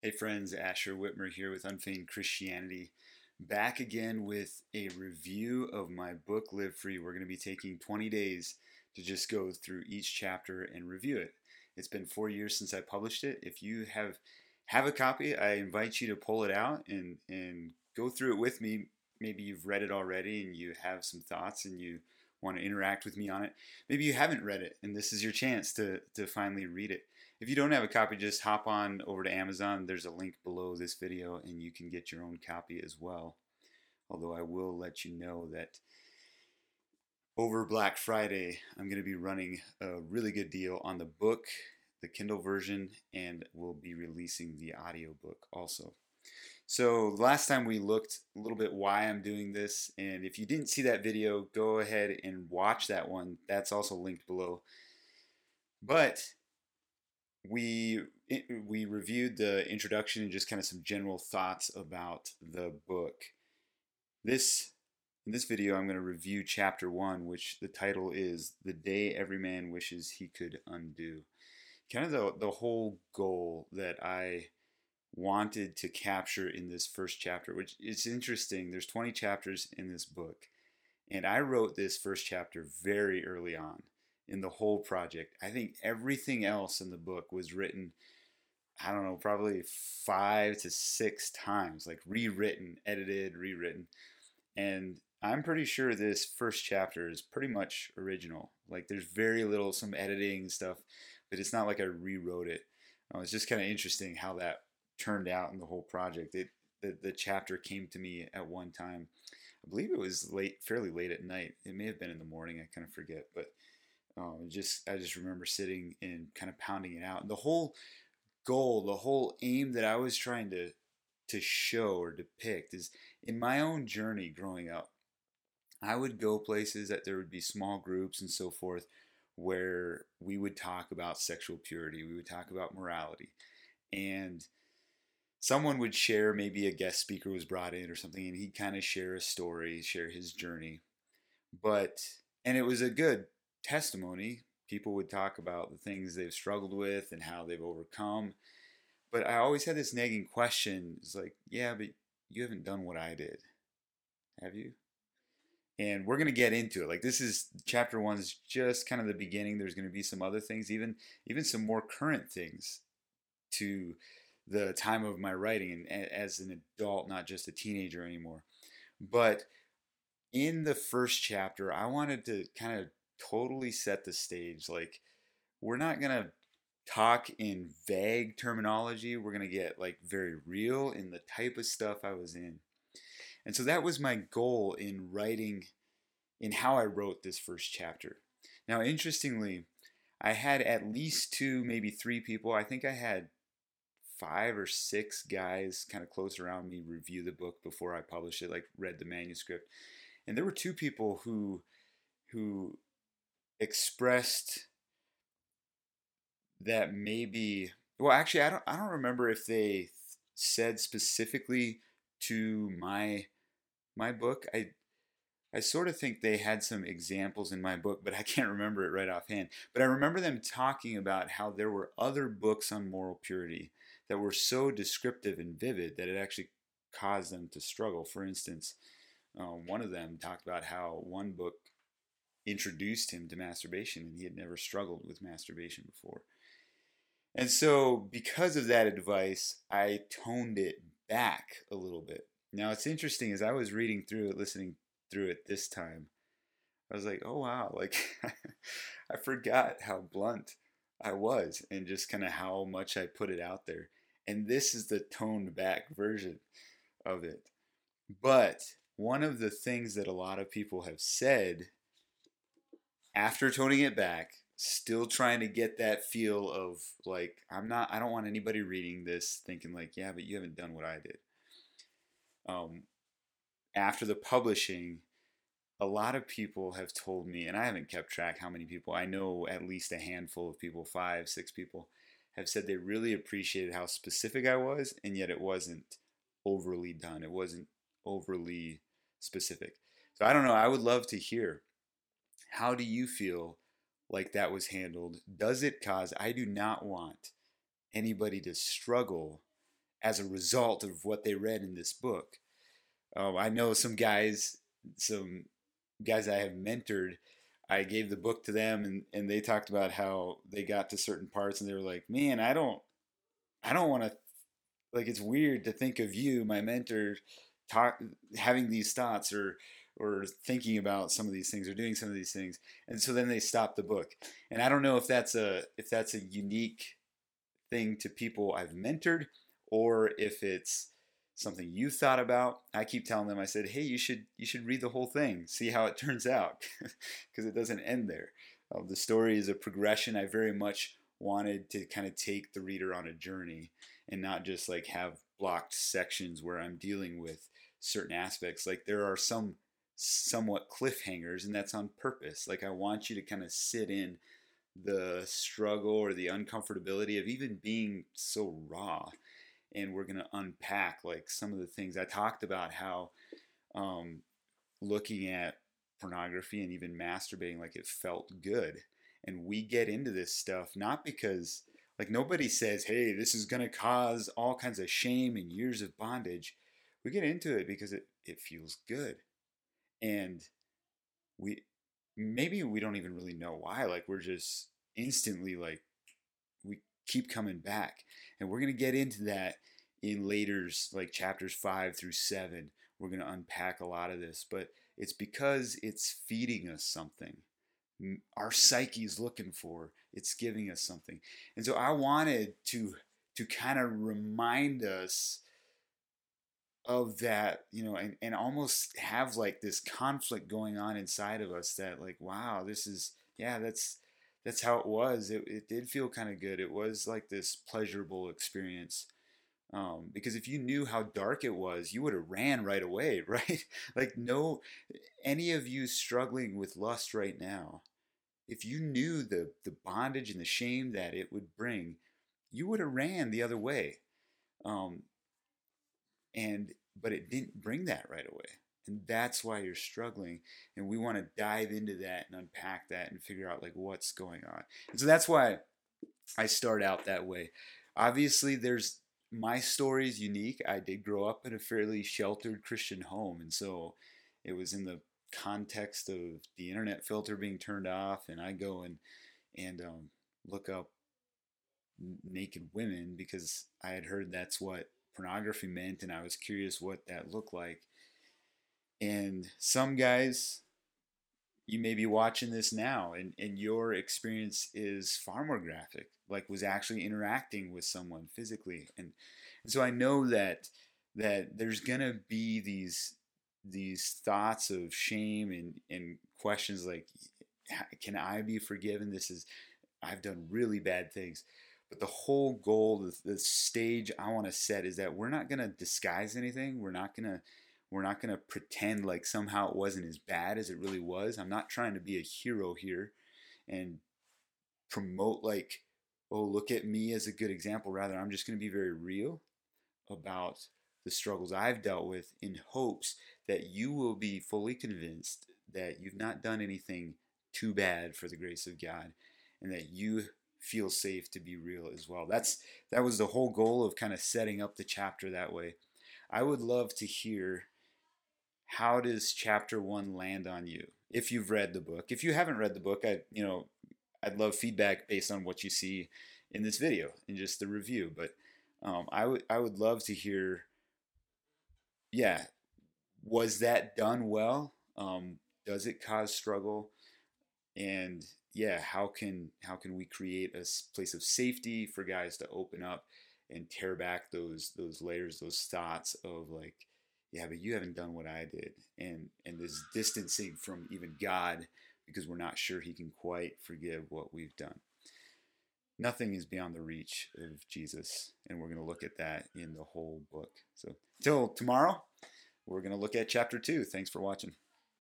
Hey friends, Asher Witmer here with Unfeigned Christianity. Back again with a review of my book Live Free. We're going to be taking 20 days to just go through each chapter and review it. It's been 4 years since I published it. If you have have a copy, I invite you to pull it out and and go through it with me. Maybe you've read it already and you have some thoughts and you want to interact with me on it. Maybe you haven't read it and this is your chance to to finally read it. If you don't have a copy, just hop on over to Amazon. There's a link below this video and you can get your own copy as well. Although I will let you know that over Black Friday, I'm going to be running a really good deal on the book, the Kindle version, and we'll be releasing the audiobook also. So last time we looked a little bit why I'm doing this, and if you didn't see that video, go ahead and watch that one. That's also linked below. But we we reviewed the introduction and just kind of some general thoughts about the book. This in this video I'm going to review chapter 1 which the title is The Day Every Man Wishes He Could Undo. Kind of the the whole goal that I wanted to capture in this first chapter which is interesting there's 20 chapters in this book and I wrote this first chapter very early on in the whole project. I think everything else in the book was written, I don't know, probably five to six times, like rewritten, edited, rewritten. And I'm pretty sure this first chapter is pretty much original. Like there's very little, some editing stuff, but it's not like I rewrote it. It's just kind of interesting how that turned out in the whole project. It the, the chapter came to me at one time. I believe it was late, fairly late at night. It may have been in the morning. I kind of forget, but um, just I just remember sitting and kind of pounding it out. And the whole goal, the whole aim that I was trying to to show or depict is in my own journey growing up. I would go places that there would be small groups and so forth where we would talk about sexual purity, we would talk about morality, and someone would share maybe a guest speaker was brought in or something and he'd kind of share a story share his journey but and it was a good testimony, people would talk about the things they've struggled with and how they've overcome. But I always had this nagging question. It's like, yeah, but you haven't done what I did. Have you? And we're going to get into it. Like this is chapter one is just kind of the beginning. There's going to be some other things, even even some more current things to the time of my writing and as an adult, not just a teenager anymore. But in the first chapter, I wanted to kind of totally set the stage. Like, we're not going to talk in vague terminology. We're going to get like very real in the type of stuff I was in. And so that was my goal in writing, in how I wrote this first chapter. Now, interestingly, I had at least two, maybe three people. I think I had five or six guys kind of close around me review the book before I published it, like read the manuscript. And there were two people who who expressed that maybe well actually I don't I don't remember if they said specifically to my my book I I sort of think they had some examples in my book, but I can't remember it right offhand. But I remember them talking about how there were other books on moral purity that were so descriptive and vivid that it actually caused them to struggle. For instance, um, one of them talked about how one book introduced him to masturbation and he had never struggled with masturbation before. And so, because of that advice, I toned it back a little bit. Now, it's interesting as I was reading through it, listening through it this time, I was like, oh wow, like I forgot how blunt I was and just kind of how much I put it out there. And this is the toned back version of it. But one of the things that a lot of people have said after toning it back, still trying to get that feel of like I'm not I don't want anybody reading this thinking like, yeah, but you haven't done what I did. Um after the publishing, a lot of people have told me, and I haven't kept track how many people, I know at least a handful of people, five, six people, have said they really appreciated how specific I was, and yet it wasn't overly done. It wasn't overly specific. So I don't know. I would love to hear how do you feel like that was handled? Does it cause, I do not want anybody to struggle as a result of what they read in this book. Um, I know some guys, some guys I have mentored. I gave the book to them, and, and they talked about how they got to certain parts, and they were like, "Man, I don't, I don't want to. Like, it's weird to think of you, my mentor, talk having these thoughts or or thinking about some of these things or doing some of these things and so then they stopped the book and i don't know if that's a if that's a unique thing to people i've mentored or if it's something you thought about i keep telling them i said hey you should you should read the whole thing see how it turns out because it doesn't end there uh, the story is a progression i very much wanted to kind of take the reader on a journey and not just like have blocked sections where i'm dealing with certain aspects like there are some somewhat cliffhangers, and that's on purpose. Like I want you to kind of sit in the struggle or the uncomfortability of even being so raw. And we're going to unpack like some of the things I talked about how um, looking at pornography and even masturbating like it felt good. And we get into this stuff not because like nobody says, hey, this is going to cause all kinds of shame and years of bondage. We get into it because it, it feels good and we maybe we don't even really know why like we're just instantly like keep coming back. And we're going to get into that in later's like chapters 5 through 7 we're going to unpack a lot of this but it's because it's feeding us something. Our psyche is looking for it's giving us something. And so i wanted to to kind of remind us of that, you know, and, and almost have like this conflict going on inside of us that like, wow, this is, yeah, that's, that's how it was. It, it did feel kind of good. It was like this pleasurable experience. Um, because if you knew how dark it was, you would have ran right away, right? like no, any of you struggling with lust right now, if you knew the, the bondage and the shame that it would bring, you would have ran the other way. Um, and but it didn't bring that right away and that's why you're struggling and we want to dive into that and unpack that and figure out like what's going on. And so that's why i start out that way. Obviously there's my story is unique. I did grow up in a fairly sheltered christian home and so it was in the context of the internet filter being turned off and i go and and um, look up naked women because i had heard that's what pornography meant, and I was curious what that looked like. And some guys, you may be watching this now, and, and your experience is far more graphic, like was actually interacting with someone physically. And, and so I know that that there's gonna be these these thoughts of shame and, and questions like can I be forgiven? This is I've done really bad things. But the whole goal, the, the stage I want to set is that we're not going to disguise anything. We're not going to we're not going to pretend like somehow it wasn't as bad as it really was. I'm not trying to be a hero here and promote like oh look at me as a good example rather I'm just going to be very real about the struggles I've dealt with in hopes that you will be fully convinced that you've not done anything too bad for the grace of God and that you feel safe to be real as well. That's that was the whole goal of kind of setting up the chapter that way. I would love to hear how does chapter 1 land on you if you've read the book. If you haven't read the book, I you know, I'd love feedback based on what you see in this video in just the review, but um, I would I would love to hear yeah, was that done well? Um, does it cause struggle? And yeah, how can how can we create a place of safety for guys to open up and tear back those those layers, those thoughts of like, yeah, but you haven't done what I did, and and this distancing from even God because we're not sure He can quite forgive what we've done. Nothing is beyond the reach of Jesus, and we're going to look at that in the whole book. So, till tomorrow, we're going to look at chapter two. Thanks for watching.